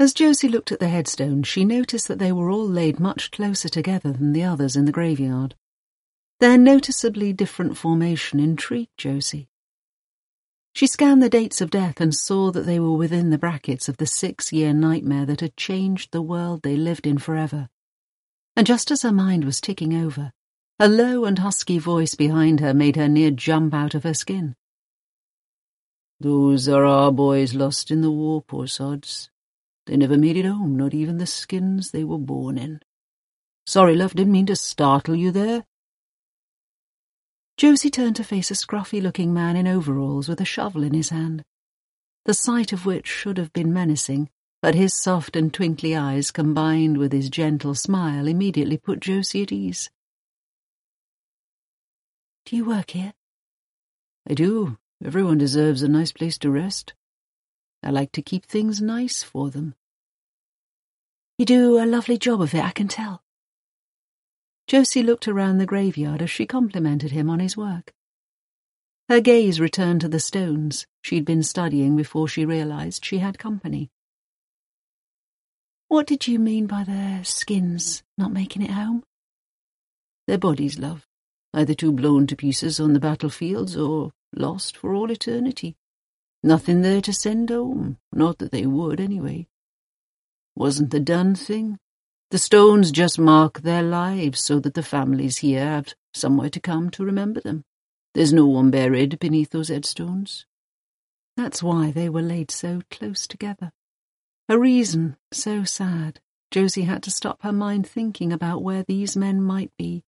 As Josie looked at the headstones, she noticed that they were all laid much closer together than the others in the graveyard. Their noticeably different formation intrigued Josie. She scanned the dates of death and saw that they were within the brackets of the six-year nightmare that had changed the world they lived in forever. And just as her mind was ticking over, a low and husky voice behind her made her near jump out of her skin. Those are our boys lost in the war, poor sods. They never made it home, not even the skins they were born in. Sorry, love, didn't mean to startle you there. Josie turned to face a scruffy-looking man in overalls with a shovel in his hand, the sight of which should have been menacing, but his soft and twinkly eyes combined with his gentle smile immediately put Josie at ease. Do you work here? I do. Everyone deserves a nice place to rest. I like to keep things nice for them. You do a lovely job of it, I can tell. Josie looked around the graveyard as she complimented him on his work. Her gaze returned to the stones she'd been studying before she realized she had company. What did you mean by their skins not making it home? Their bodies, love. Either too blown to pieces on the battlefields or lost for all eternity. Nothing there to send home, not that they would, anyway. Wasn't the done thing. The stones just mark their lives so that the families here have somewhere to come to remember them. There's no one buried beneath those headstones. That's why they were laid so close together. A reason so sad Josie had to stop her mind thinking about where these men might be,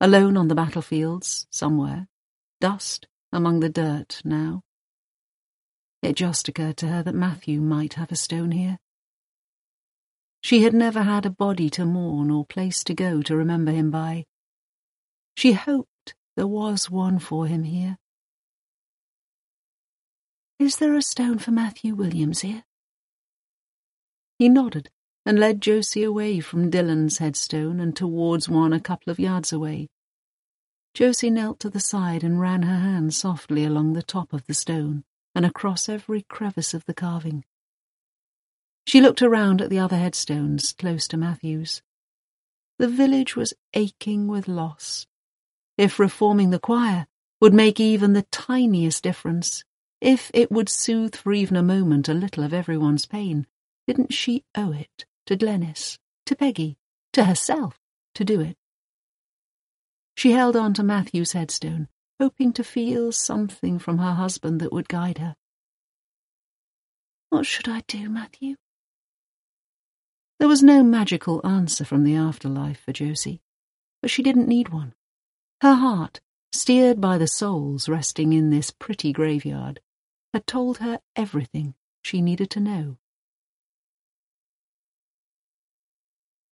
alone on the battlefields, somewhere, dust among the dirt now. It just occurred to her that Matthew might have a stone here. She had never had a body to mourn or place to go to remember him by. She hoped there was one for him here. Is there a stone for Matthew Williams here? He nodded and led Josie away from Dylan's headstone and towards one a couple of yards away. Josie knelt to the side and ran her hand softly along the top of the stone and across every crevice of the carving. She looked around at the other headstones close to Matthew's. The village was aching with loss. If reforming the choir would make even the tiniest difference, if it would soothe for even a moment a little of everyone's pain, didn't she owe it to Glenys, to Peggy, to herself to do it? She held on to Matthew's headstone hoping to feel something from her husband that would guide her. What should I do, Matthew? There was no magical answer from the afterlife for Josie, but she didn't need one. Her heart, steered by the souls resting in this pretty graveyard, had told her everything she needed to know.